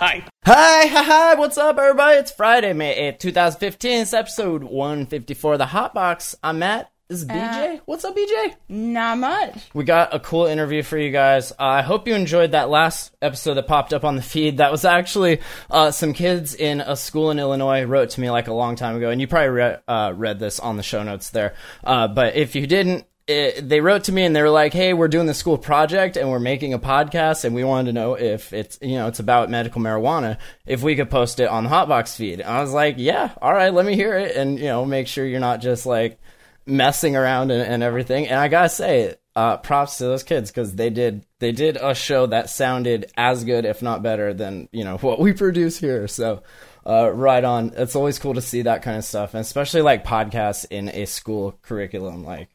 Hi. Hi, hi, hi, what's up, everybody? It's Friday, May 8th, 2015. It's episode 154 of the Hot Box. I'm Matt. This is BJ. what's up, BJ? Not much. We got a cool interview for you guys. Uh, I hope you enjoyed that last episode that popped up on the feed. That was actually uh, some kids in a school in Illinois wrote to me like a long time ago, and you probably re- uh, read this on the show notes there. Uh, but if you didn't, it, they wrote to me and they were like, "Hey, we're doing the school project and we're making a podcast, and we wanted to know if it's you know it's about medical marijuana, if we could post it on the Hotbox feed." And I was like, "Yeah, all right, let me hear it, and you know make sure you're not just like." messing around and, and everything. And I gotta say, uh, props to those kids because they did they did a show that sounded as good, if not better, than you know what we produce here. So. Uh, right on. It's always cool to see that kind of stuff, and especially like podcasts in a school curriculum. Like,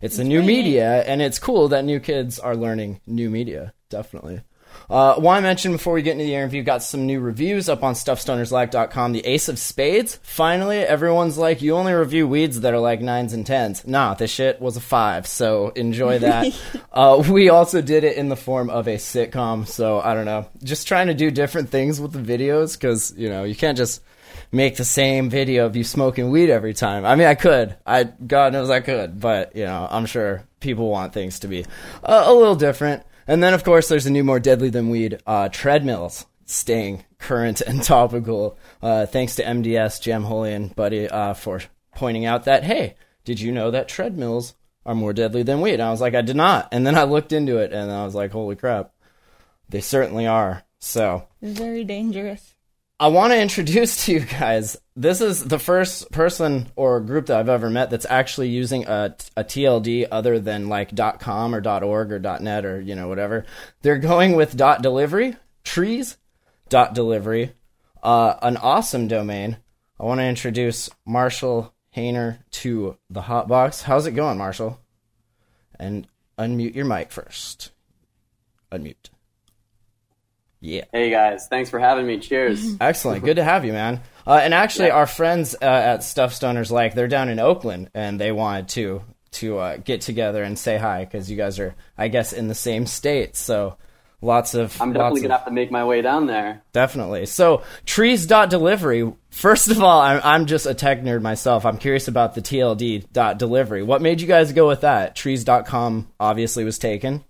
it's a new media, and it's cool that new kids are learning new media. Definitely. Uh, want to mention before we get into the interview, got some new reviews up on StuffStonersLike.com. The Ace of Spades. Finally, everyone's like, you only review weeds that are like nines and tens. Nah, this shit was a five, so enjoy that. uh, we also did it in the form of a sitcom, so I don't know. Just trying to do different things with the videos, because, you know, you can't just make the same video of you smoking weed every time. I mean, I could. I God knows I could, but you know, I'm sure people want things to be uh, a little different. And then, of course, there's a new, more deadly than weed uh, treadmills staying current and topical. Uh, thanks to MDS Jam Holy and Buddy uh, for pointing out that hey, did you know that treadmills are more deadly than weed? And I was like, I did not. And then I looked into it, and I was like, holy crap, they certainly are. So very dangerous. I want to introduce to you guys. This is the first person or group that I've ever met that's actually using a, a TLD other than like .com or .org or .net or you know whatever. They're going with .delivery, trees .delivery, uh, an awesome domain. I want to introduce Marshall Hayner to the Hotbox. How's it going, Marshall? And unmute your mic first. Unmute. Yeah. Hey guys, thanks for having me. Cheers. Excellent. Good to have you, man. Uh, and actually, our friends uh, at Stuff Stoners like they're down in Oakland, and they wanted to to uh, get together and say hi because you guys are, I guess, in the same state. So lots of I'm definitely of- gonna have to make my way down there. Definitely. So trees dot delivery. First of all, I'm I'm just a tech nerd myself. I'm curious about the TLD dot delivery. What made you guys go with that? Trees.com obviously was taken.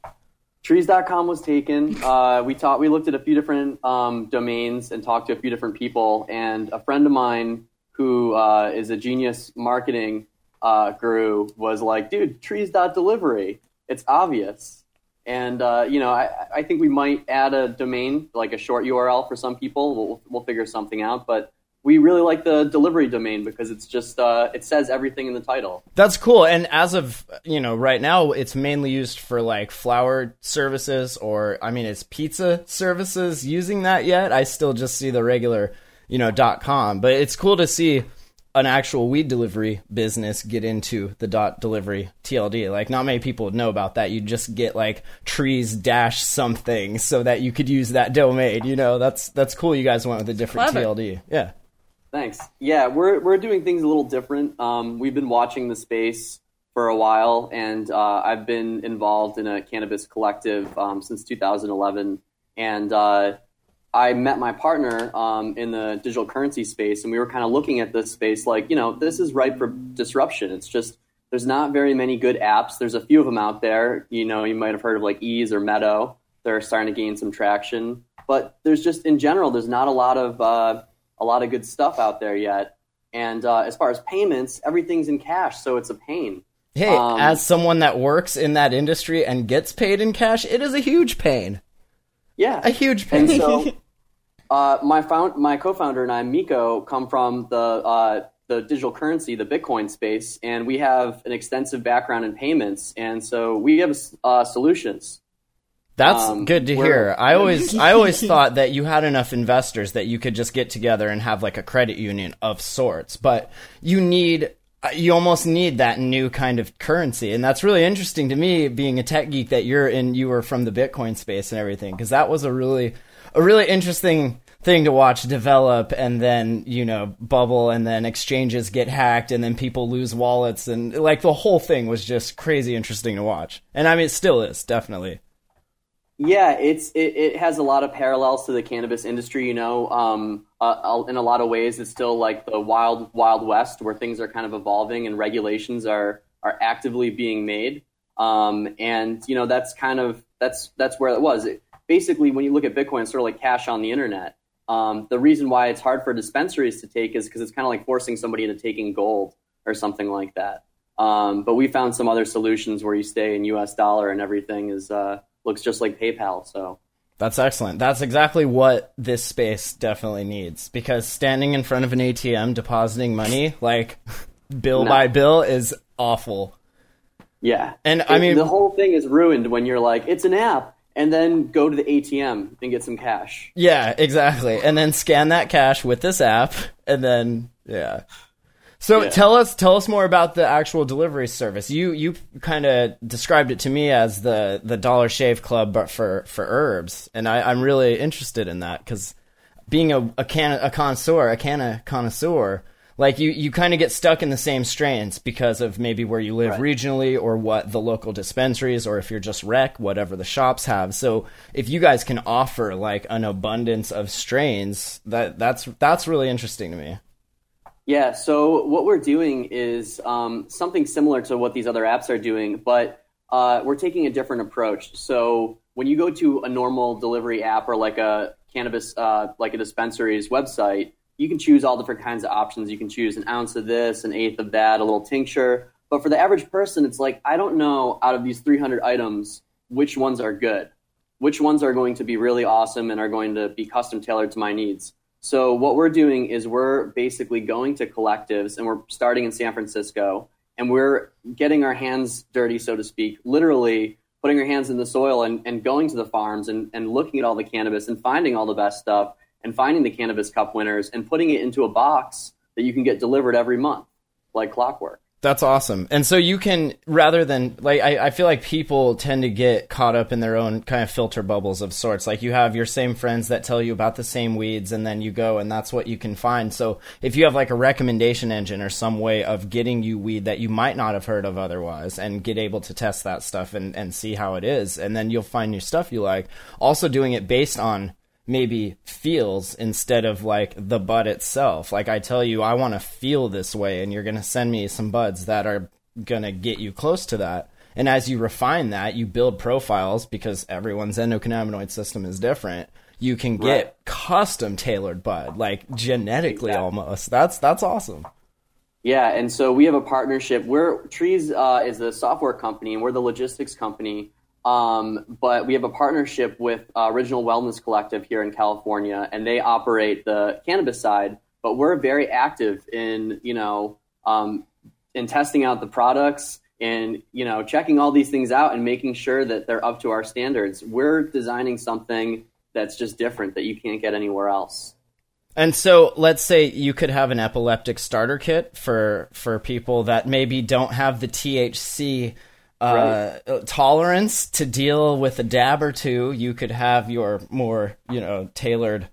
Trees.com was taken. Uh, we taught. We looked at a few different um, domains and talked to a few different people. And a friend of mine who uh, is a genius marketing uh, guru was like, "Dude, trees.delivery. It's obvious." And uh, you know, I, I think we might add a domain, like a short URL for some people. We'll, we'll figure something out. But we really like the delivery domain because it's just uh, it says everything in the title. That's cool. And as of you know, right now, it's mainly used for like flower services, or I mean, it's pizza services using that yet. I still just see the regular, you know, dot com. But it's cool to see an actual weed delivery business get into the dot delivery TLD. Like, not many people would know about that. You just get like trees dash something so that you could use that domain. You know, that's that's cool. You guys went with a different Clever. TLD. Yeah. Thanks. Yeah, we're we're doing things a little different. Um, we've been watching the space for a while, and uh, I've been involved in a cannabis collective um, since 2011. And uh, I met my partner um, in the digital currency space, and we were kind of looking at this space like, you know, this is ripe for disruption. It's just there's not very many good apps. There's a few of them out there. You know, you might have heard of like Eaze or Meadow. They're starting to gain some traction, but there's just in general, there's not a lot of uh, a lot of good stuff out there yet. And uh, as far as payments, everything's in cash, so it's a pain. Hey, Um, as someone that works in that industry and gets paid in cash, it is a huge pain. Yeah, A huge And pain. so, uh, my found my co-founder and I, Miko, come from the uh, the digital currency, the Bitcoin space, and we have an extensive background in payments, and so we have uh, solutions. That's um, good to hear. I always I always thought that you had enough investors that you could just get together and have like a credit union of sorts, but you need uh, you almost need that new kind of currency, and that's really interesting to me, being a tech geek that you're in. You were from the Bitcoin space and everything, because that was a really, a really interesting thing to watch develop and then you know bubble and then exchanges get hacked and then people lose wallets and like the whole thing was just crazy interesting to watch and i mean it still is definitely Yeah, it's it, it has a lot of parallels to the cannabis industry. You know, um, uh, in a lot of ways, it's still like the wild wild west where things are kind of evolving and regulations are are actively being made. Um, and you know, that's kind of that's that's where it was. It, basically, when you look at Bitcoin, it's sort of like cash on the internet. Um, the reason why it's hard for dispensaries to take is because it's kind of like forcing somebody into taking gold or something like that. Um, but we found some other solutions where you stay in U.S. dollar and everything is uh, looks just like PayPal. So That's excellent. That's exactly what this space definitely needs because standing in front of an ATM depositing money like bill No. by bill is awful. yeah, And, I mean- the whole thing is ruined when you're like, it's an app, and then go to the ATM and get some cash. Yeah, exactly. And then scan that cash with this app and then yeah. So Yeah. tell us tell us more about the actual delivery service. You you kind of described it to me as the the Dollar Shave Club but for for herbs. And I I'm really interested in that cuz being a a can a connoisseur, a canna connoisseur, like you you kind of get stuck in the same strains because of maybe where you live Right. regionally or what the local dispensaries or if you're just rec whatever the shops have so if you guys can offer like an abundance of strains that that's that's really interesting to me Yeah, so what we're doing is um, something similar to what these other apps are doing, but uh, we're taking a different approach. So when you go to a normal delivery app or like a cannabis, uh, like a dispensary's website, you can choose all different kinds of options. You can choose an ounce of this, an eighth of that, a little tincture. But for the average person, it's like, I don't know out of these 300 items which ones are good, which ones are going to be really awesome and are going to be custom tailored to my needs. So what we're doing is we're basically going to collectives and we're starting in San Francisco and we're getting our hands dirty, so to speak, literally putting our hands in the soil and, and going to the farms and, and looking at all the cannabis and finding all the best stuff and finding the cannabis cup winners and putting it into a box that you can get delivered every month like clockwork. That's awesome. And so you can rather than like I, I feel like people tend to get caught up in their own kind of filter bubbles of sorts. Like you have your same friends that tell you about the same weeds and then you go and that's what you can find. So if you have like a recommendation engine or some way of getting you weed that you might not have heard of otherwise and get able to test that stuff and, and see how it is and then you'll find your stuff you like. Also doing it based on maybe feels instead of like the bud itself. Like I tell you, I want to feel this way, and you're going to send me some buds that are going to get you close to that. And as you refine that, you build profiles because everyone's endocannabinoid system is different. You can get Right. custom tailored bud, like genetically Exactly. almost. That's that's awesome. Yeah, and so we have a partnership. We're Trees uh, is the software company, and we're the logistics company. Um, but we have a partnership with uh, Original Wellness Collective here in California, and they operate the cannabis side. But we're very active in you know um, in testing out the products and you know checking all these things out and making sure that they're up to our standards. We're designing something that's just different that you can't get anywhere else. And so let's say you could have an epileptic starter kit for for people that maybe don't have the THC uh, tolerance to deal with a dab or two. You could have your more, you know, tailored.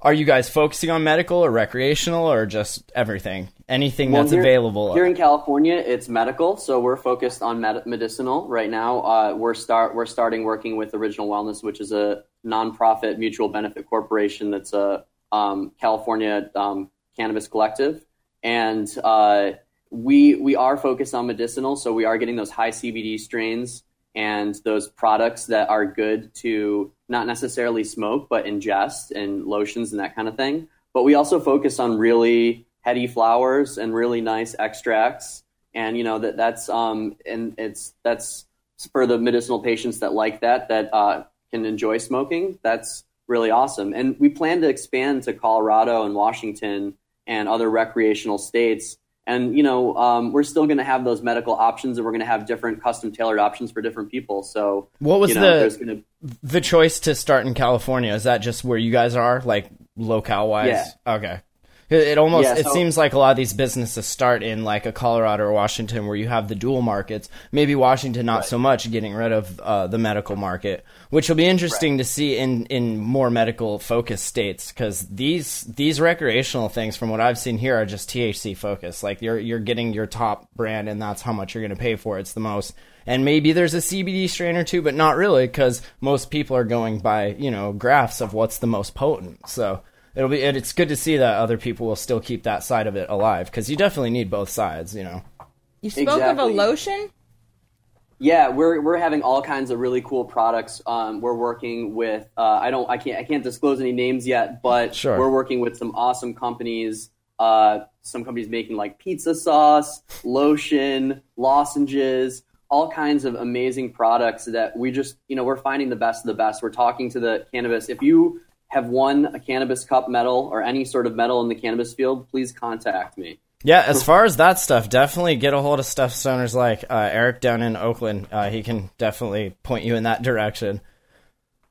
Are you guys focusing on medical or recreational or just everything? Anything Well, that's here- available. here in California. It's medical, so we're focused on med- medicinal right now. Uh, we're start we're starting working with Original Wellness, which is a nonprofit mutual benefit corporation that's a um, California um, cannabis collective, and uh, we we are focused on medicinal. So we are getting those high CBD strains and those products that are good to not necessarily smoke, but ingest and lotions and that kind of thing. But we also focus on really heady flowers and really nice extracts. And you know that that's um and it's that's for the medicinal patients that like that that uh, can enjoy smoking. That's really awesome. And we plan to expand to Colorado and Washington and other recreational states. And you know, um, we're still going to have those medical options, and we're going to have different custom tailored options for different people. So, What was you know, the- to the choice to start in California is that just where you guys are, like locale wise? Yeah. Okay. It almost Yeah, it seems like a lot of these businesses start in like a Colorado or Washington where you have the dual markets. Maybe Washington not so much, getting rid of uh, the medical market, which will be interesting to see in in more medical focused states because these these recreational things, from what I've seen here, are just THC focused. Like you're you're getting your top brand, and that's how much you're going to pay for. It's the most. And maybe there's a CBD strain or two, but not really, because most people are going by you know graphs of what's the most potent. So it'll be and it's good to see that other people will still keep that side of it alive because you definitely need both sides. You know. You spoke of a lotion? Yeah, we're we're having all kinds of really cool products. Um, we're working with uh, I don't I can't I can't disclose any names yet, but Sure. we're working with some awesome companies. Uh, some companies making like pizza sauce, lotion, lozenges, all kinds of amazing products that we just you know we're finding the best of the best. We're talking to the cannabis. If you have won a cannabis cup medal or any sort of medal in the cannabis field, please contact me. Yeah, as far as that stuff, definitely get a hold of stuff stoners like uh, Eric down in Oakland. Uh, he can definitely point you in that direction.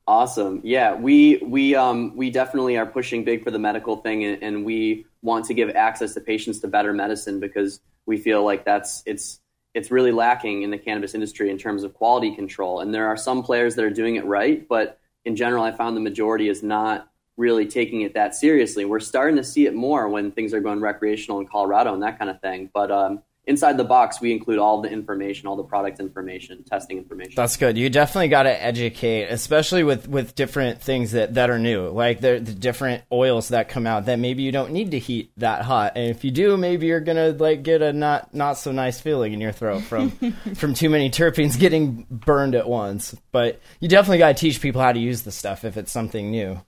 Awesome. Yeah, we we um we definitely are pushing big for the medical thing, and, and we want to give access to patients to better medicine because we feel like that's it's it's really lacking in the cannabis industry in terms of quality control. And there are some players that are doing it right, but in general, I found the majority is not really taking it that seriously. We're starting to see it more when things are going recreational in Colorado and that kind of thing. But um, inside the box, we include all the information, all the product information, testing information. That's good. You definitely got to educate, especially with, with different things that, that are new, like the, the different oils that come out that maybe you don't need to heat that hot, and if you do, maybe you're gonna like get a not not so nice feeling in your throat from from too many terpenes getting burned at once. But you definitely got to teach people how to use the stuff if it's something new.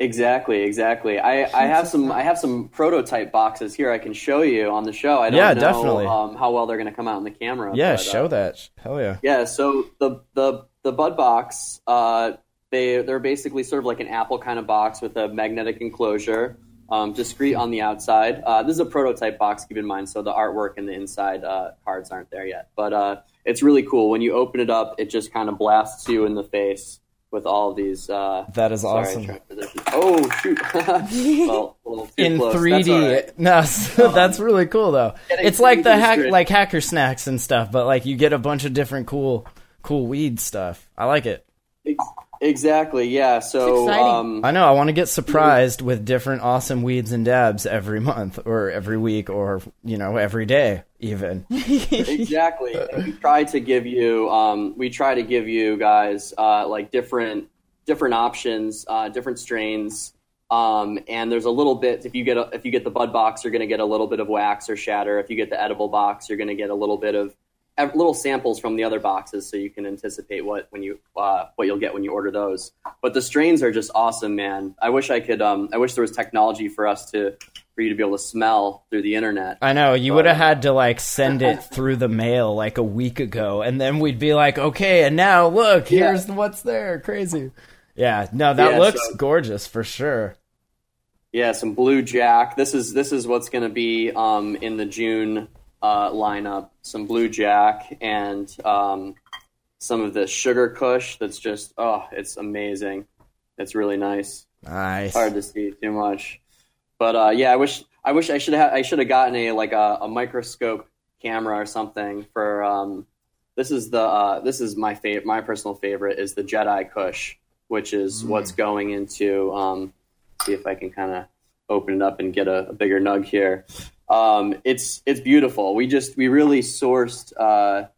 Exactly, exactly. I, I have some I have some prototype boxes here I can show you on the show. I don't Yeah, know definitely. Um, how well they're going to come out in the camera. Yeah, but, uh, show that. Hell yeah. Yeah, so the the the bud box, uh, they they're basically sort of like an apple kind of box with a magnetic enclosure, um, discreet on the outside. Uh, this is a prototype box, keep in mind, so the artwork and the inside uh, cards aren't there yet. But uh, it's really cool. When you open it up, it just kind of blasts you in the face with all of these. Uh, That is sorry, awesome. trying to position- Oh shoot! well, a little too in close. 3D. That's all right. No, so that's really cool though. It's like the hack, like hacker snacks and stuff, but like you get a bunch of different cool, cool weed stuff. I like it. Ex- Exactly. Yeah. So. Um, I know. I want to get surprised with different awesome weeds and dabs every month, or every week, or you know, every day, even. exactly. And we try to give you, um, we try to give you guys uh, like different different options, uh, different strains. Um, and there's a little bit. If you get a, if you get the bud box, you're going to get a little bit of wax or shatter. If you get the edible box, you're going to get a little bit of ev- little samples from the other boxes, so you can anticipate what when you uh, what you'll get when you order those. But the strains are just awesome, man. I wish I could. Um, I wish there was technology for us to for you to be able to smell through the internet. I know you would have had to like send it through the mail like a week ago, and then we'd be like, okay, and now look, here's what's there. Crazy. Yeah, no, that Yeah, looks so- gorgeous for sure. Yeah, some blue jack. This is this is what's going to be um, in the June uh, lineup. Some blue jack and um, some of the sugar kush. That's just oh, it's amazing. It's really nice. Nice. Hard to see too much, but uh, yeah, I wish I wish I should have I should have gotten a like a, a microscope camera or something for. Um, this is the uh, this is my favorite. My personal favorite is the Jedi Kush, which is what's going into. Um, see if I can kind of open it up and get a, a bigger nug here. Um, it's it's beautiful. We just we really sourced uh,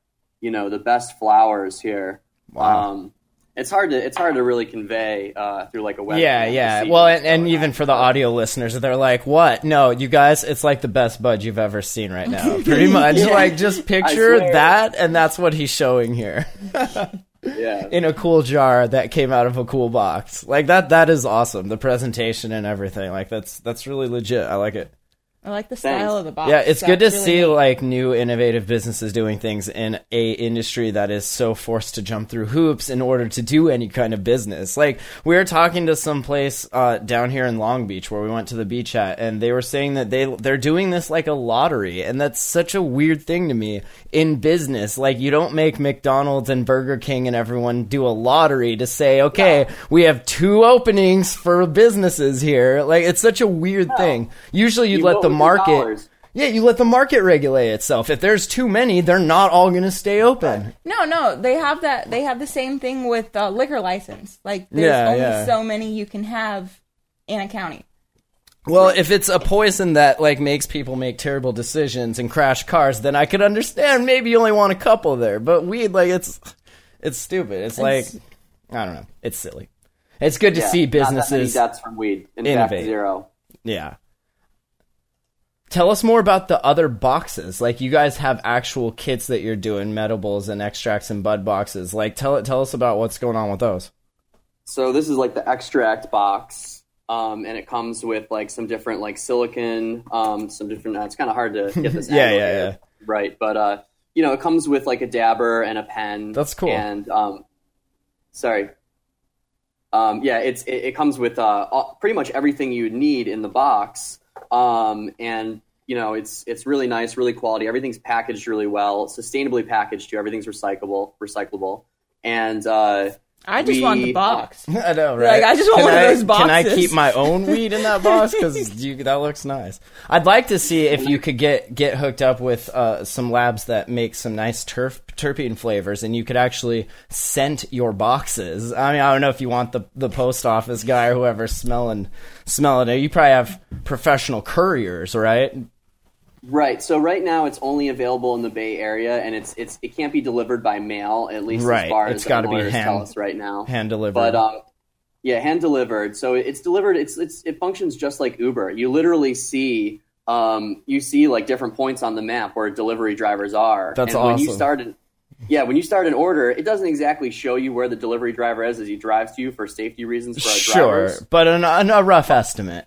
you know the best flowers here. Wow. Um, it's hard to it's hard to really convey uh, through like a web. Yeah, yeah. Well, and, and even for the audio listeners, they're like, "What? No, you guys, it's like the best bud you've ever seen right now." Pretty much, like just picture that, and that's what he's showing here yeah, in a cool jar that came out of a cool box. Like that, that is awesome. The presentation and everything, like that's that's really legit. I like it. I like the Thanks. style of the box. Yeah, it's good to really see neat. like new innovative businesses doing things in a industry that is so forced to jump through hoops in order to do any kind of business. Like we were talking to some place uh, down here in Long Beach where we went to the beach at, and they were saying that they they're doing this like a lottery, and that's such a weird thing to me in business. Like you don't make McDonald's and Burger King and everyone do a lottery to say, okay, we have two openings for businesses here. Like it's such a weird thing. Usually you'd You let vote the with your market. Yeah, you let the market regulate itself. If there's too many, they're not all going to stay open. No, no, they have that. They have the same thing with uh, liquor license. Like, there's Yeah, only yeah. so many you can have in a county. Well, if it's a poison that like makes people make terrible decisions and crash cars, then I could understand maybe you only want a couple there. But weed, like it's it's stupid. It's, like I don't know. It's silly. It's good to Yeah, see not that many businesses. deaths from weed. In innovate. fact, zero. Yeah. Tell us more about the other boxes. Like you guys have actual kits that you're doing, medibles and extracts and bud boxes. Like tell it, tell us about what's going on with those. So this is like the extract box, um, and it comes with like some different like silicon, um, some different. Uh, it's kind of hard to get this. Yeah, yeah, here. Right, but uh, you know, it comes with like a dabber and a pen. That's cool. And um, sorry. Um, yeah, it's it, it comes with uh, all, pretty much everything you need in the box, um, and you know it's it's really nice, really quality. Everything's packaged really well, sustainably packaged too. Everything's recyclable, recyclable, and uh, I just want the box. I know, right? Like, I just want Can one of I- those Can I keep my own weed in that box? Because that looks nice. I'd like to see if you could get get hooked up with uh, some labs that make some nice turf terpene flavors, and you could actually scent your boxes. I mean, I don't know if you want the the post office guy or whoever smelling smelling it. You probably have professional couriers, right? Right. So right now it's only available in the Bay Area, and it's it's it can't be delivered by mail at least Right. as far It's as gotta our be hand- tell us right now. Hand delivered. But um, yeah, hand delivered. So it's delivered. It's it's it functions just like Uber. You literally see um you see like different points on the map where delivery drivers are. That's and When you awesome. start an, yeah, when you start an order, it doesn't exactly show you where the delivery driver is as he drives to you for safety reasons for our sure, drivers. but an, an, a rough estimate.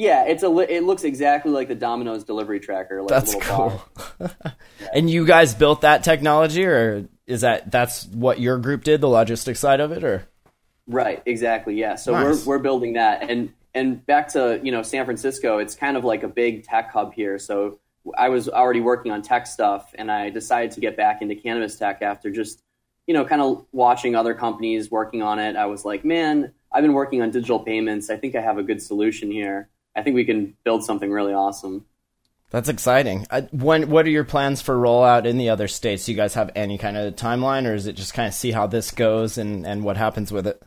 Yeah, it's a li- it looks exactly like the Domino's delivery tracker. Like That's a little cool. bar. and you guys built that technology, or is that that's what your group did, the logistics side of it, or? Right, exactly. Yeah. So Nice. we're we're building that, and and back to you know San Francisco, it's kind of like a big tech hub here. So I was already working on tech stuff, and I decided to get back into cannabis tech after just you know kind of watching other companies working on it. I was like, man, I've been working on digital payments. I think I have a good solution here. I think we can build something really awesome. That's exciting. I, when what are your plans for rollout in the other states? Do you guys have any kind of timeline, or is it just kind of see how this goes and and what happens with it?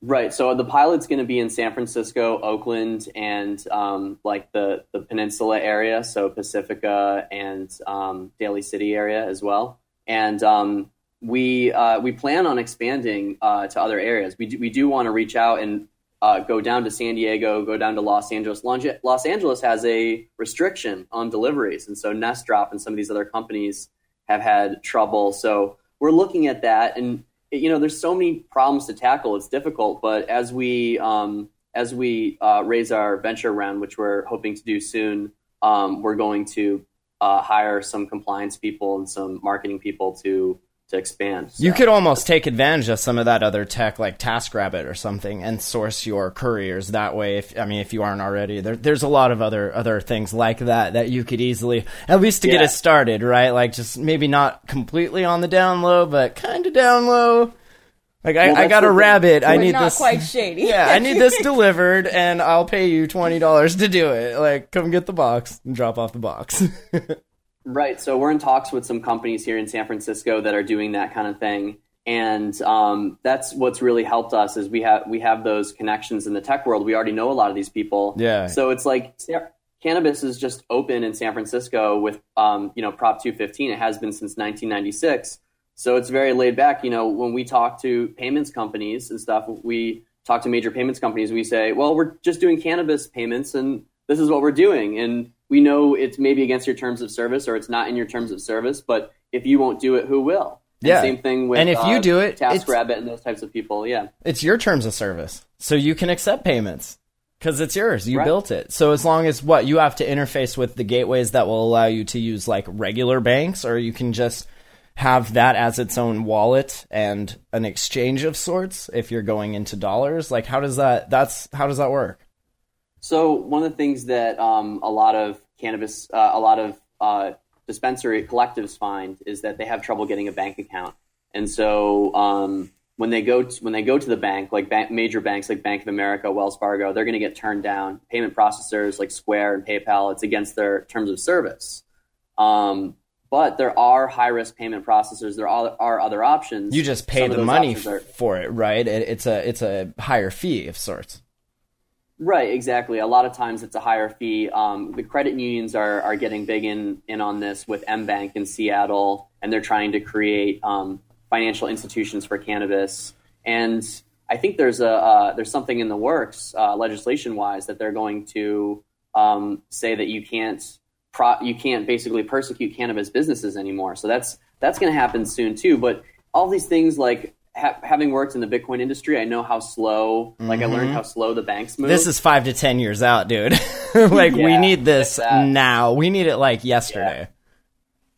Right. So the pilot's going to be in San Francisco, Oakland, and um, like the the peninsula area, so Pacifica and um, Daly City area as well. And um, we uh, we plan on expanding uh, to other areas. We do, we do want to reach out and uh, go down to San Diego, go down to Los Angeles. Los Angeles has a restriction on deliveries, and so Nestdrop and some of these other companies have had trouble. So we're looking at that, and you know, there's so many problems to tackle. It's difficult, but as we um, as we uh, raise our venture round, which we're hoping to do soon, um, we're going to uh, hire some compliance people and some marketing people to to expand. You could almost take advantage of some of that other tech, like TaskRabbit or something, and source your couriers that way. If I mean, if you aren't already, there, there's a lot of other other things like that that you could easily, at least to get Yeah. it started, right? Like just maybe not completely on the down low, but kind of down low. Like I, Well, I that's got a rabbit. I need not this. quite shady. yeah, I need this delivered, and I'll pay you twenty dollars to do it. Like, come get the box and drop off the box. Right. So we're in talks with some companies here in San Francisco that are doing that kind of thing, and um, that's what's really helped us is we have we have those connections in the tech world. We already know a lot of these people. Yeah. So it's like cannabis is just open in San Francisco with um, you know Prop 215. It has been since 1996. So it's very laid back. You know, when we talk to payments companies and stuff, we talk to major payments companies. We say, well, we're just doing cannabis payments, and this is what we're doing. And we know it's maybe against your terms of service or it's not in your terms of service, but if you won't do it, who will? And Yeah. Same thing with And if you uh, do it, TaskRabbit and those types of people. Yeah. it's your terms of service, so you can accept payments. because it's yours. You Right. built it. So as long as what you have to interface with the gateways that will allow you to use like regular banks, or you can just have that as its own wallet and an exchange of sorts. If you're going into dollars, like how does that? That's how does that work? So one of the things that um, a lot of cannabis, uh, a lot of uh, dispensary collectives find is that they have trouble getting a bank account, and so um, when they go to, when they go to the bank, like bank, major banks like Bank of America, Wells Fargo, they're going to get turned down. Payment processors like Square and PayPal, it's against their terms of service. Um, but there are high risk payment processors. There are, are other options. You just pay Some the money are- for it, right? It, it's a it's a higher fee of sorts. Right, exactly. A lot of times it's a higher fee. Um, the credit unions are, are getting big in, in on this with MBank in Seattle, and they're trying to create um, financial institutions for cannabis. And I think there's a uh, there's something in the works, uh, legislation wise, that they're going to um, say that you can't pro- you can't basically persecute cannabis businesses anymore. So that's that's going to happen soon too. But all these things like ha- having worked in the Bitcoin industry, I know how slow. Like I mm-hmm. learned how slow the banks move. This is five to ten years out, dude. like we need this now. We need it like yesterday.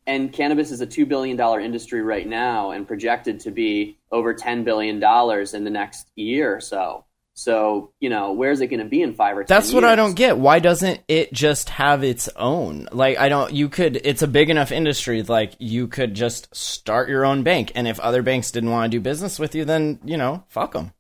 and cannabis is a two billion dollar industry right now, and projected to be over ten billion dollars in the next year or so. So you know, where's it going to be in five or ten? That's what I don't get. Why doesn't it just have its own? Like I don't. You could. It's a big enough industry. Like you could just start your own bank, and if other banks didn't want to do business with you, then you know, fuck them.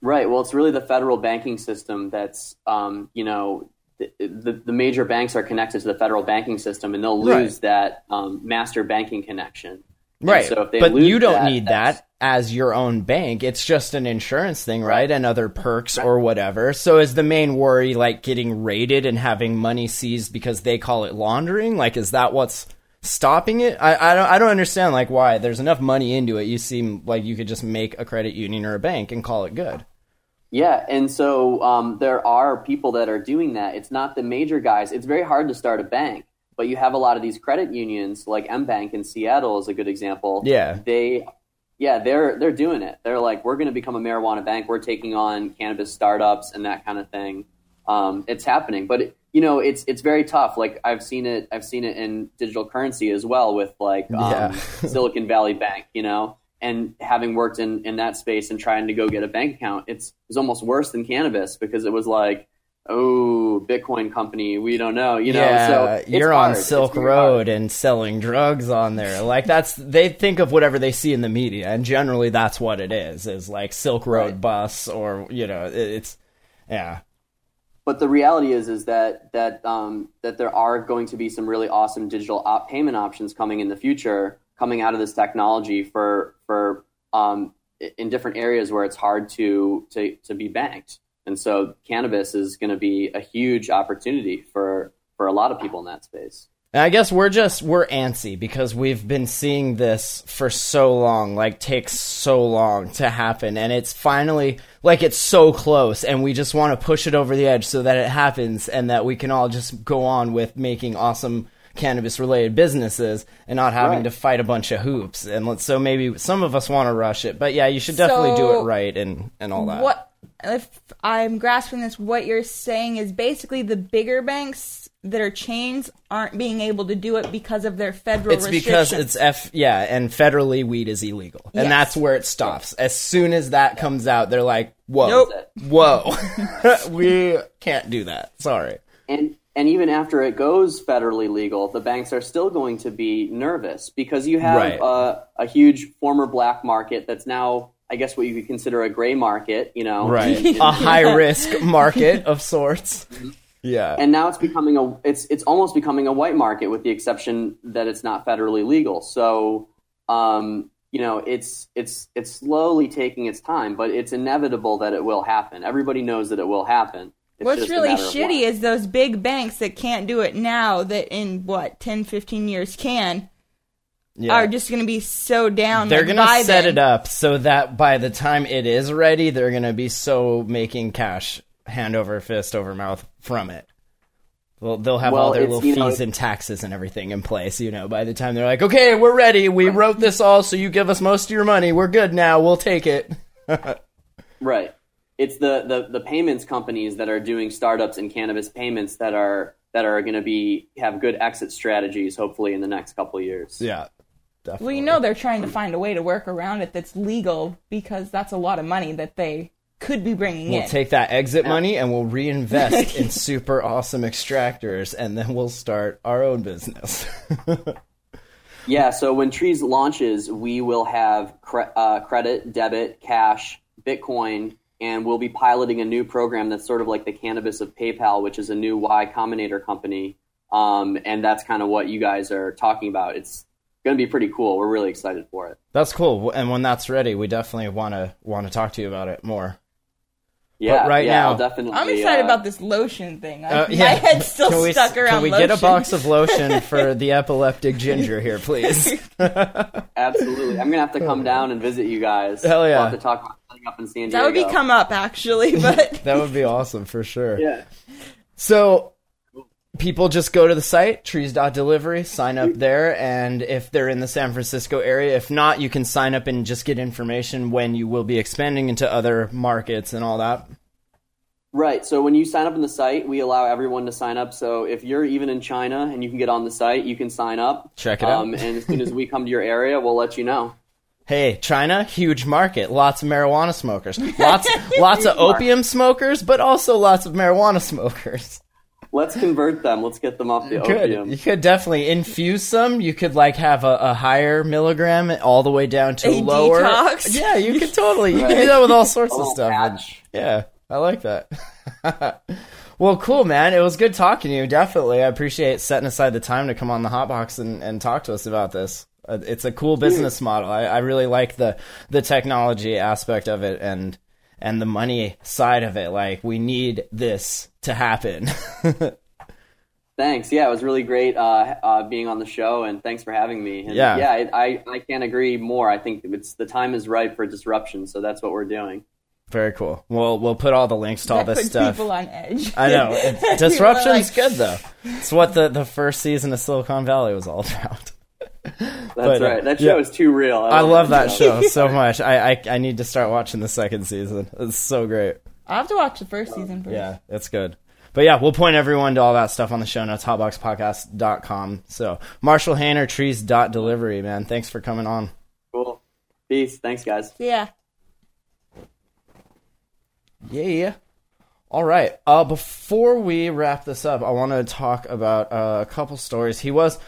Right. Well, it's really the federal banking system that's, um, you know, the, the, the major banks are connected to the federal banking system, and they'll lose Right. that um, master banking connection. And Right. So if they but lose you don't that, need that as your own bank. It's just an insurance thing, right? And other perks or whatever. So is the main worry like getting raided and having money seized because they call it laundering? Like, is that what's stopping it? I, I don't I don't understand like why. There's enough money into it. You seem like you could just make a credit union or a bank and call it good. Yeah, and so um, there are people that are doing that. It's not the major guys. It's very hard to start a bank, but you have a lot of these credit unions, like M Bank in Seattle is a good example. Yeah. they, yeah, they're they're doing it. They're like, we're going to become a marijuana bank. We're taking on cannabis startups and that kind of thing. Um, it's happening, but it, you know, it's it's very tough. Like I've seen it. I've seen it in digital currency as well with like um, Yeah. Silicon Valley Bank. You know. And having worked in, in that space and trying to go get a bank account, it's it was almost worse than cannabis because it was like, oh, Bitcoin company, we don't know, you know. yeah, so you're hard. on Silk Road hard. and selling drugs on there. Like that's they think of whatever they see in the media, and generally that's what it is. Is like Silk Road Right. bus, or you know, it's yeah. But the reality is, is that that um, that there are going to be some really awesome digital op- payment options coming in the future, coming out of this technology for for um, in different areas where it's hard to to to be banked. And so, cannabis is going to be a huge opportunity for for a lot of people in that space. I guess we're just we're antsy because we've been seeing this for so long, like takes so long to happen, and it's finally like it's so close, and we just want to push it over the edge so that it happens, and that we can all just go on with making awesome cannabis related businesses and not having Right. to fight a bunch of hoops. And let's, so maybe some of us want to rush it, but yeah, you should definitely do it right and and all that. What if I'm grasping this? What you're saying is basically the bigger banks that are chains aren't being able to do it because of their federal. It's because it's F yeah, and federally weed is illegal. And Yes. that's where it stops. As soon as that comes out, they're like, Whoa. Nope. Whoa. we can't do that. Sorry. And and even after it goes federally legal, the banks are still going to be nervous because you have Right. a, a huge former black market that's now, I guess, what you could consider a gray market. You know, Right. a high risk market of sorts. Yeah. and now it's becoming a it's it's almost becoming a white market with the exception that it's not federally legal. So, um, you know, it's it's it's slowly taking its time, but it's inevitable that it will happen. Everybody knows that it will happen. It's What's really shitty is those big banks that can't do it now that in what 10, 15 years can yeah. are just going to be so down. they're like, gonna set then. it up so that by the time it is ready, they're gonna be so making cash hand over fist over mouth from it. Well, they'll have all their little you know, fees and taxes and everything in place. You know, by the time they're like, "Okay, we're ready. We wrote this all, so you give us most of your money. We're good now. We'll take it." Right. it's the, the the payments companies that are doing startups in cannabis payments that are that are going to be have good exit strategies hopefully in the next couple of years. Yeah, definitely. Well, you know they're trying to find a way to work around it that's legal because that's a lot of money that they could be bringing We'll in. take that exit money and we'll reinvest in super awesome extractors, and then we'll start our own business. Yeah, so when Trees launches, we will have cre- uh, credit, debit, cash, Bitcoin, and we'll be piloting a new program that's sort of like the cannabis of PayPal, which is a new Y Combinator company. Um, and that's kind of what you guys are talking about. It's going to be pretty cool. We're really excited for it. That's cool. And when that's ready, we definitely want to want to talk to you about it more. Yeah, right yeah, now- I'll definitely. I'm excited uh, about this lotion thing. I, Uh, My head's still Can we, stuck around Can we lotion. get a box of lotion for the epileptic ginger here, please? Absolutely, I'm gonna have to come down and visit you guys. Hell yeah. We'll have to talk about setting up in San Diego. that would be come up actually, but that would be awesome for sure. Yeah. So people just go to the site trees.delivery sign up there and if they're in the san francisco area if not you can sign up and just get information when you will be expanding into other markets and all that Right. So when you sign up on the site, we allow everyone to sign up. So if you're even in China and you can get on the site, you can sign up. Check it out. Um, and as soon as we come to your area, we'll let you know. hey china huge market lots of marijuana smokers lots lots of opium smokers but also lots of marijuana smokers Let's convert them. Let's get them off the opium. you could definitely infuse some you could like have a, a higher milligram all the way down to A lower detox? yeah you could totally you can do that with all sorts A of stuff patch. Yeah, I like that. well, cool, man. It was good talking to you. Definitely, I appreciate setting aside the time to come on the Hotbox and, and talk to us about this. Uh, It's a cool business model. I, I really like the the technology aspect of it and and the money side of it. Like, we need this to happen. Thanks. Yeah, it was really great uh, uh, being on the show, and thanks for having me. And Yeah. yeah, I, I, I can't agree more. I think it's the time is right for disruption, so that's what we're doing. Very cool. We'll we'll put all the links to all that this puts stuff. people on edge. I know. It, People are disruption's like- good though. It's what the the first season of Silicon Valley was all about. That's But, uh, right. That yeah. show is too real. I love that show so much. I, I I need to start watching the second season. It's so great. I have to watch the first season first. Yeah, it's good. But yeah, we'll point everyone to all that stuff on the show notes, hotboxpodcast.com. So Marshall Hayner, trees dot delivery, man. Thanks for coming on. Cool. Peace. Thanks, guys. Yeah. Yeah. All right. Uh, before we wrap this up, I want to talk about uh, a couple stories. He was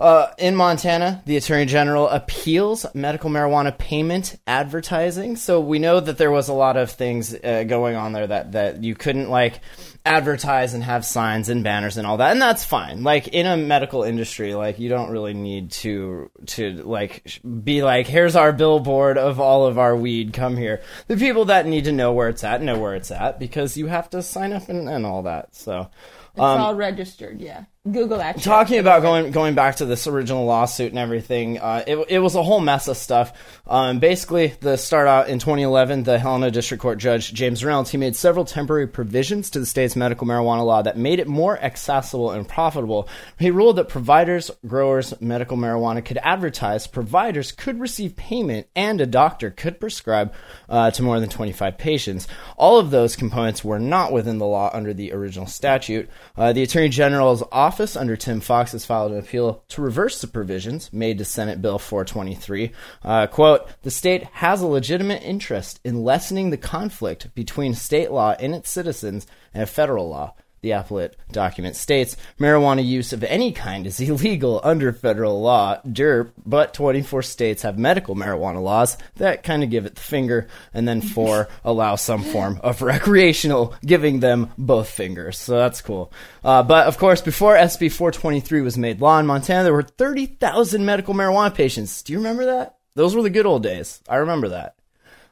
uh, in Montana. The Attorney General appeals medical marijuana payment advertising. So we know that there was a lot of things uh, going on there that that you couldn't like advertise and have signs and banners and all that, and that's fine. Like in a medical industry, like you don't really need to to like be like, here's our billboard of all of our weed. Come here. The people that need to know where it's at know where it's at because you have to sign up and, and all that. So. It's all registered, yeah. Google that. shit. Talking about going going back to this original lawsuit and everything, uh, it, it was a whole mess of stuff. Um, basically, the start out in 2011, the Helena District Court Judge James Reynolds he made several temporary provisions to the state's medical marijuana law that made it more accessible and profitable. He ruled that providers, growers, medical marijuana could advertise, providers could receive payment, and a doctor could prescribe uh, to more than 25 patients. All of those components were not within the law under the original statute. Uh, the Attorney General's office under Tim Fox has filed an appeal to reverse the provisions made to Senate Bill 423. Uh, quote, the state has a legitimate interest in lessening the conflict between state law and its citizens and federal law. The appellate document states marijuana use of any kind is illegal under federal law, derp, but 24 states have medical marijuana laws that kind of give it the finger, and then four allow some form of recreational, giving them both fingers. So that's cool. Uh, but of course, before SB 423 was made law in Montana, there were 30,000 medical marijuana patients. Do you remember that? Those were the good old days. I remember that.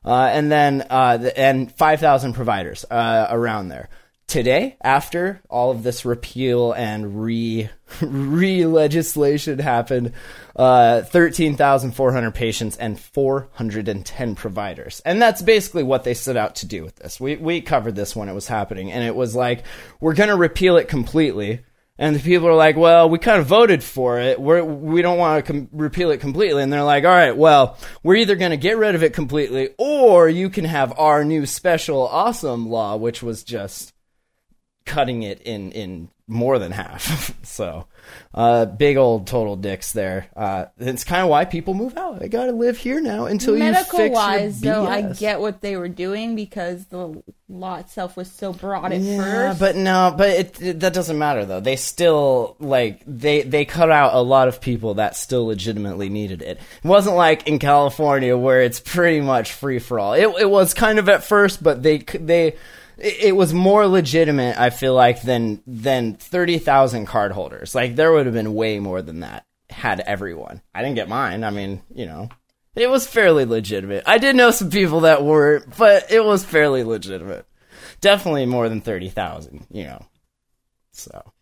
Uh, and then uh, the, and 5,000 providers uh, around there. Today, after all of this repeal and re re legislation happened, uh, 13,400 patients and 410 providers. And that's basically what they set out to do with this. We, we covered this when it was happening, and it was like, we're going to repeal it completely. And the people are like, well, we kind of voted for it. We're, we don't want to com- repeal it completely. And they're like, all right, well, we're either going to get rid of it completely or you can have our new special awesome law, which was just cutting it in, in more than half. so, uh, big old total dicks there. Uh, it's kind of why people move out. They got to live here now until you Medical fix wise, your though, I get what they were doing because the law itself was so broad at Yeah, first. but no, but it, it, that doesn't matter though. They still like they they cut out a lot of people that still legitimately needed it. It wasn't like in California where it's pretty much free for all. It it was kind of at first, but they they it was more legitimate. I feel like than than thirty thousand card holders. Like there would have been way more than that had everyone. I didn't get mine. I mean, you know. It was fairly legitimate. I did know some people that weren't, but it was fairly legitimate. Definitely more than 30,000, you know. So,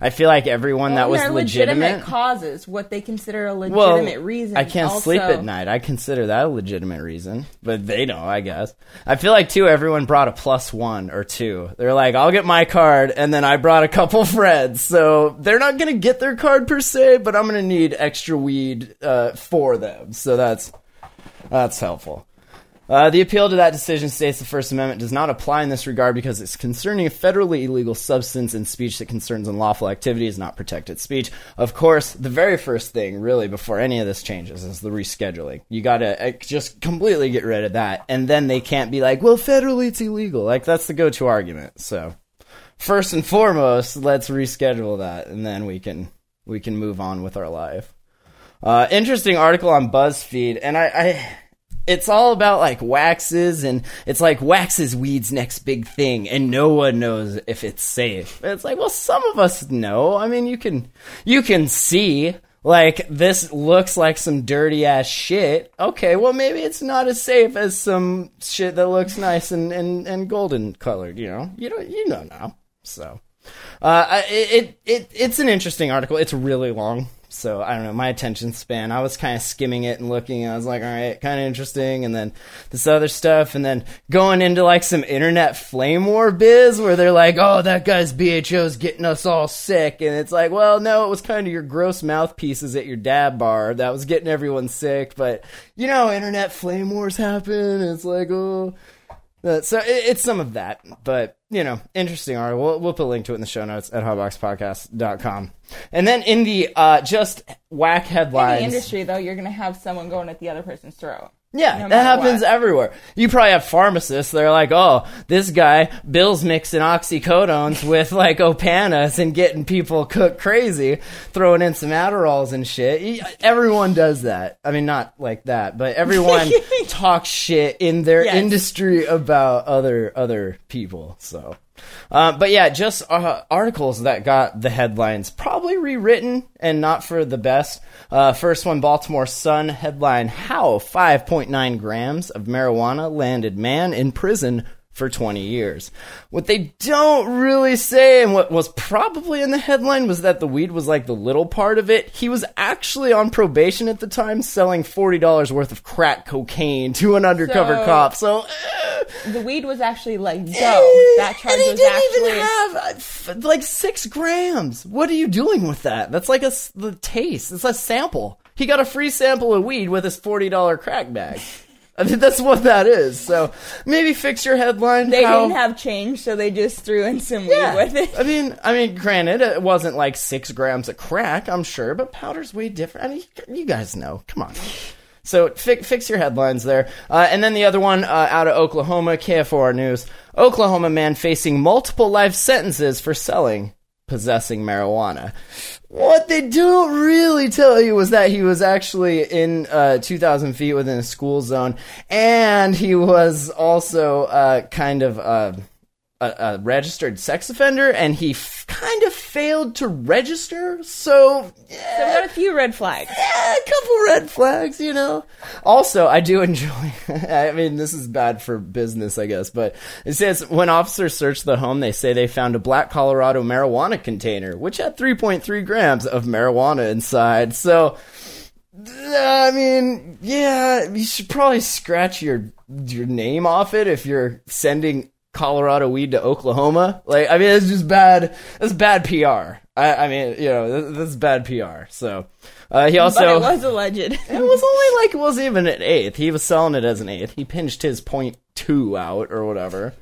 I feel like everyone that was they're legitimate. causes, what they consider a well, legitimate reason. I can't sleep at night. I consider that a legitimate reason, but they don't, I guess. I feel like too everyone brought a plus 1 or 2. They're like, "I'll get my card and then I brought a couple friends." So, they're not going to get their card per se, but I'm going to need extra weed uh, for them. So that's that's helpful. Uh, the appeal to that decision states the First Amendment does not apply in this regard because it's concerning a federally illegal substance and speech that concerns unlawful activity is not protected speech. Of course, the very first thing, really, before any of this changes, is the rescheduling. You gotta uh, just completely get rid of that, and then they can't be like, well, federally it's illegal. Like, that's the go to argument. So, first and foremost, let's reschedule that, and then we can we can move on with our life. Uh, interesting article on BuzzFeed, and I, I, it's all about like waxes, and it's like waxes weed's next big thing, and no one knows if it's safe. It's like, well, some of us know. I mean, you can, you can see. Like this looks like some dirty ass shit. Okay, well maybe it's not as safe as some shit that looks nice and, and, and golden colored. You know, you don't you know now. So, uh, it, it it it's an interesting article. It's really long, so I don't know. My attention span. I was kind of skimming it and looking. And I was like, all right, kind of interesting. And then this other stuff, and then going into like some internet flame war biz where they're like, oh, that guy's BHO's getting us all sick, and it's like, well, no, it was kind of your gross mouthpieces at your dab bar that was getting everyone sick. But you know, internet flame wars happen. It's like, oh. Uh, so it, it's some of that, but you know, interesting article. We'll, we'll put a link to it in the show notes at hotboxpodcast.com. And then in the uh, just whack In headlines. the industry, though, you're going to have someone going at the other person's throat. Yeah, no that happens what. everywhere. You probably have pharmacists. They're like, oh, this guy, Bill's mixing oxycodones with like Opanas and getting people cooked crazy, throwing in some Adderalls and shit. Everyone does that. I mean, not like that, but everyone talks shit in their Yes. industry about other other people. So. Uh, but yeah, just uh, articles that got the headlines probably rewritten and not for the best. Uh, first one, Baltimore Sun headline: How 5.9 grams of marijuana landed man in prison for 20 years. What they don't really say, and what was probably in the headline, was that the weed was like the little part of it. He was actually on probation at the time, selling $40 worth of crack cocaine to an undercover So- cop. So. eh, The weed was actually like dope. Eh, That charge and he was didn't actually. even have uh, like six grams. What are you doing with that? That's like a the taste. It's a sample. He got a free sample of weed with his forty dollar crack bag. I mean, that's what that is. So maybe fix your headline. they how- didn't have change, so they just threw in some yeah. weed with it. I mean, I mean, granted, it wasn't like six grams of crack, I'm sure, but powder's way different. I mean, you guys know. Come on. So fi- fix your headlines there. Uh, and then the other one uh, out of Oklahoma, KFOR News. Oklahoma man facing multiple life sentences for selling, possessing marijuana. What they don't really tell you was that he was actually in uh, 2,000 feet within a school zone, and he was also uh, kind of uh, a, a registered sex offender, and he f- kind of failed to register. So, So we got a few red flags. yeah, a couple red flags, you know. Also, I do enjoy. I mean, this is bad for business, I guess, but it says when officers searched the home, they say they found a black Colorado marijuana container, which had 3.3 grams of marijuana inside. So, uh, I mean, yeah, you should probably scratch your your name off it if you're sending Colorado weed to Oklahoma. Like, I mean, it's just bad. It's bad PR. I, I mean, you know, is bad PR. So, uh, he also but it was alleged. it was only like it wasn't even an eighth. He was selling it as an eighth. He pinched his point two out or whatever.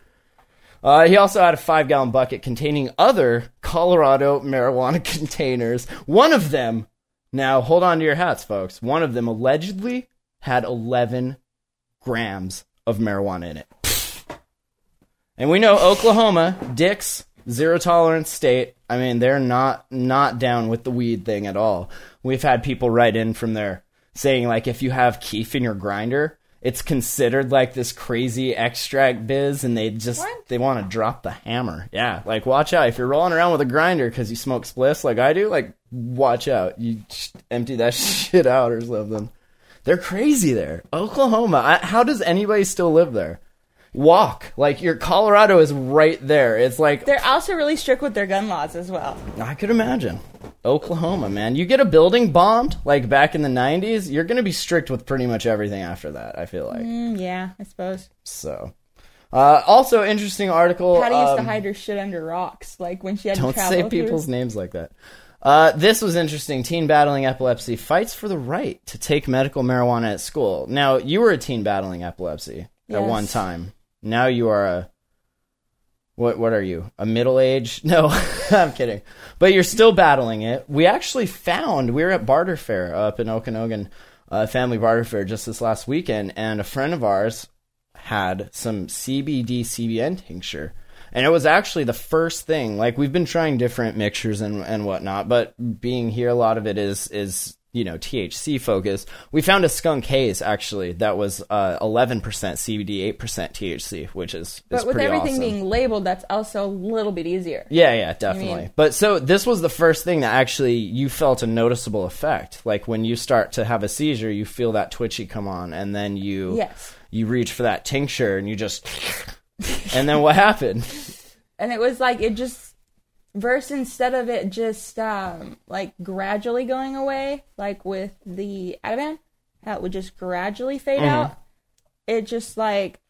Uh, he also had a five gallon bucket containing other Colorado marijuana containers. One of them, now hold on to your hats, folks. One of them allegedly had 11 grams of marijuana in it. And we know Oklahoma, Dicks, zero tolerance state. I mean, they're not not down with the weed thing at all. We've had people write in from there saying like if you have kief in your grinder, it's considered like this crazy extract biz, and they just What? they want to drop the hammer. Yeah, like watch out if you're rolling around with a grinder because you smoke spliffs like I do. Like watch out, you empty that shit out or something. They're crazy there. Oklahoma. I, how does anybody still live there? Walk. Like your Colorado is right there. It's like They're also really strict with their gun laws as well. I could imagine. Oklahoma, man. You get a building bombed like back in the 90s, you're going to be strict with pretty much everything after that, I feel like. Mm, yeah, I suppose. So, uh, also interesting article. Patty used to um, hide her shit under rocks, like when she had Don't to travel. say through- people's names like that. Uh, this was interesting. Teen battling epilepsy fights for the right to take medical marijuana at school. Now, you were a teen battling epilepsy at one time. Now you are a what? What are you? A middle age? No, I'm kidding. But you're still battling it. We actually found we were at Barter Fair up in Okanogan, uh, Family Barter Fair just this last weekend, and a friend of ours had some CBD CBN tincture. And it was actually the first thing. Like we've been trying different mixtures and and whatnot, but being here, a lot of it is is you know THC focused. We found a skunk haze actually that was uh, 11% CBD, 8% THC, which is, is But with pretty everything awesome. being labeled, that's also a little bit easier. Yeah, yeah, definitely. mean- but so this was the first thing that actually you felt a noticeable effect. Like when you start to have a seizure, you feel that twitchy come on, and then you Yes. you reach for that tincture, and you just and then what happened? And it was like it just verse instead of it just um like gradually going away, like with the Ativan, that would just gradually fade Mm-hmm. out. It just like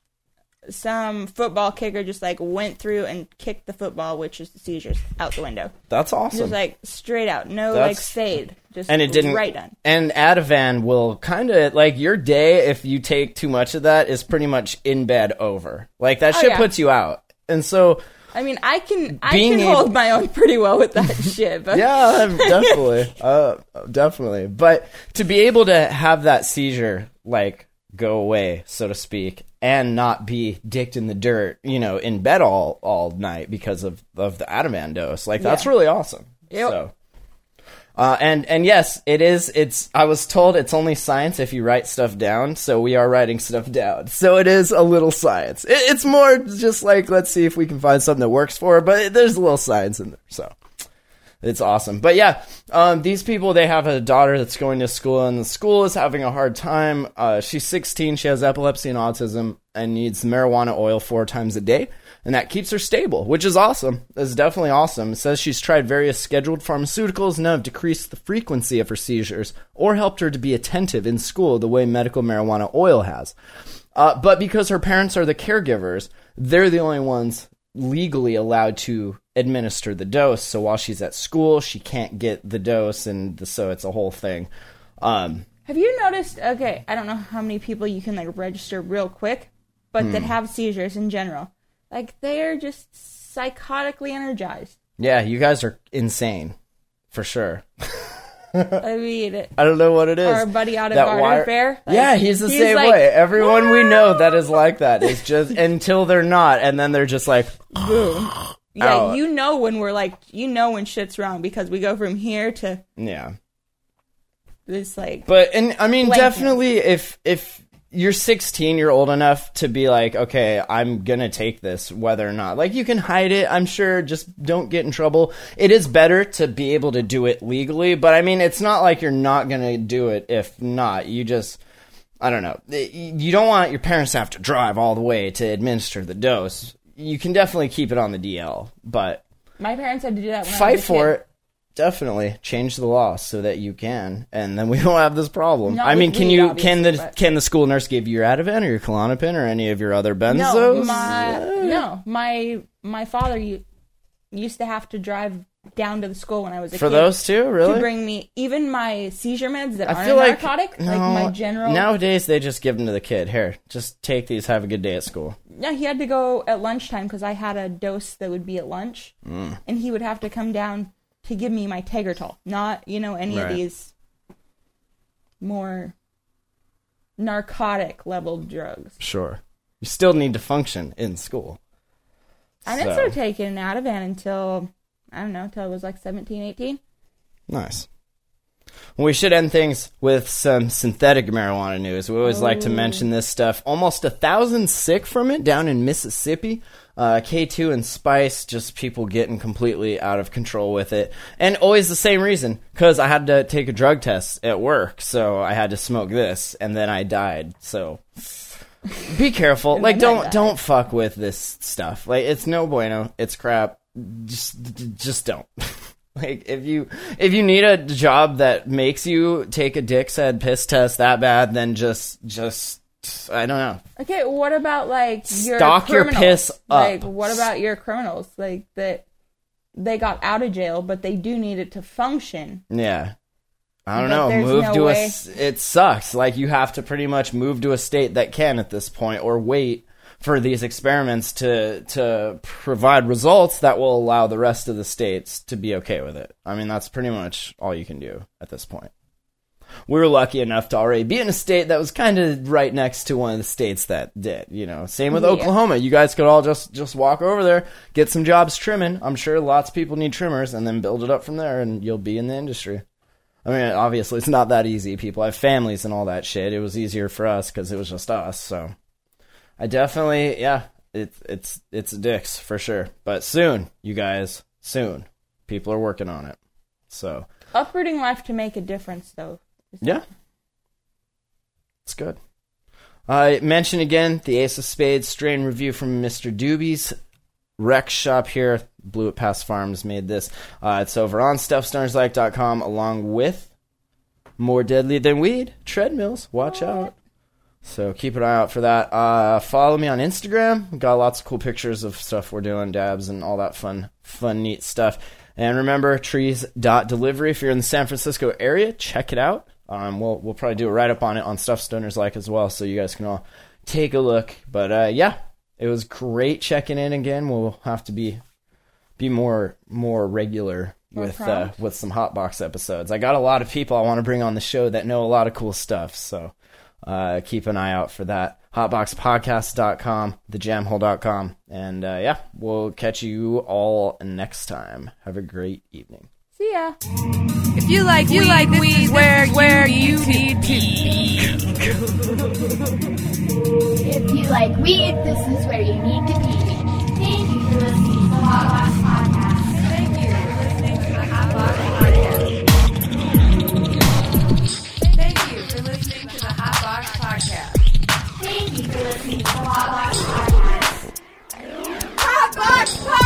some football kicker just like went through and kicked the football, which is the seizures, out the window. That's awesome. Just like straight out, no like fade, just and it didn't right done. And Ativan will kind of like your day if you take too much of that is pretty much in bed over. Like that Oh, shit yeah. puts you out. And so I mean, I can I Being can able- hold my own pretty well with that shit, but yeah, definitely, uh, definitely. But to be able to have that seizure like go away, so to speak, and not be dicked in the dirt, you know, in bed all all night because of of the Ativan dose, like that's Yeah. really awesome. Yep. So. Uh, and and yes, it is. It's. I was told it's only science if you write stuff down. So we are writing stuff down. So it is a little science. It, it's more just like let's see if we can find something that works for. it, But there's a little science in there. So it's awesome. But yeah, um, these people they have a daughter that's going to school, and the school is having a hard time. Uh, she's 16. She has epilepsy and autism, and needs marijuana oil four times a day, and that keeps her stable, which is awesome. That's definitely awesome. It says she's tried various scheduled pharmaceuticals, none have decreased the frequency of her seizures or helped her to be attentive in school the way medical marijuana oil has. Uh, but because her parents are the caregivers, they're the only ones legally allowed to administer the dose. So while she's at school, she can't get the dose, and so it's a whole thing. Um, Have you noticed? Okay, I don't know how many people you can like register real quick, but Hmm. that have seizures in general. Like they are just psychotically energized. yeah, you guys are insane, for sure. I mean, I don't know what it is. our buddy out That Barter wire- Fair. like, yeah, he's the same like, way. Everyone we know that is like that is just until they're not, and then they're just like, boom. Yeah, Ow. you know when we're like, you know when shit's wrong because we go from here to yeah. this like. But and I mean, definitely, if if you're 16, you're old enough to be like, okay, I'm gonna take this, whether or not. Like, you can hide it. I'm sure. Just don't get in trouble. It is better to be able to do it legally, but I mean, it's not like you're not gonna do it. If not, you just. I don't know. You don't want your parents to have to drive all the way to administer the dose. You can definitely keep it on the DL, but My parents had to do that. When I fight for kid. it. Definitely change the law so that you can, and then we don't have this problem. Not I mean, can weed, you can the but- can the school nurse give you your Ativan or your Klonopin or any of your other benzos? No, my no, my my father used to have to drive down to the school when I was a For kid those two, really? to bring me even my seizure meds that I aren't feel like narcotic, no, like my general. Nowadays, they just give them to the kid. Here, just take these. Have a good day at school. Yeah, he had to go at lunchtime because I had a dose that would be at lunch, Mm. and he would have to come down to give me my Tegretol, not you know any Right. of these more narcotic level drugs. Sure, you still need to function in school. I didn't So- start taking Ativan until I don't know, until I was like 17, 18. Nice. We should end things with some synthetic marijuana news. We always like to mention this stuff. Almost a thousand sick from it down in Mississippi. Uh, K2 and Spice, just people getting completely out of control with it. And always the same reason, because I had to take a drug test at work, so I had to smoke this, and then I died. So be careful. like, don't don't fuck with this stuff. Like, it's no bueno. It's crap. Just just don't. Like if you if you need a job that makes you take a dick's head piss test that bad, then just just I don't know. Okay, what about like your Stock your piss up. Like, what about your criminals? Like that they got out of jail, but they do need it to function. Yeah. I don't But know. Move no to a. way. s- It sucks. Like you have to pretty much move to a state that can at this point, or wait for these experiments to to provide results that will allow the rest of the states to be okay with it. I mean, that's pretty much all you can do at this point. We were lucky enough to already be in a state that was kind of right next to one of the states that did. You know, same with Yeah. Oklahoma. You guys could all just just walk over there, get some jobs trimming. I'm sure lots of people need trimmers, and then build it up from there, and you'll be in the industry. I mean, obviously, it's not that easy. People have families and all that shit. It was easier for us because it was just us. So, I definitely, yeah, it's it's it's dicks for sure. But soon, you guys, soon, people are working on it. So, Uprooting life to make a difference, though. yeah, it's good. I mention again the Ace of Spades strain review from Mr. Doobie's rec shop here. Blew It Past Farms made this. Uh, it's over on stuffstonerslike.com along with More Deadly Than Weed treadmills. Watch out. So keep an eye out for that. Uh, follow me on Instagram. We got lots of cool pictures of stuff we're doing, dabs and all that fun, fun, neat stuff. And remember, trees.delivery. If you're in the San Francisco area, check it out. Um, we'll we'll probably do a write up on it on Stuff Stoners Like as well, so you guys can all take a look. But uh, yeah, it was great checking in again. We'll have to be be more more regular More with uh, with some hotbox episodes. I got a lot of people I want to bring on the show that know a lot of cool stuff. So uh, keep an eye out for that. Hotboxpodcast.com, thejamhole.com. And uh, yeah, we'll catch you all next time. Have a great evening. See ya. If you like you weed, like this weed, is where where you need to be. If you like weed, this is where you need to be. Thank you for listening to the Hot Box Podcast. Pop, box. pop.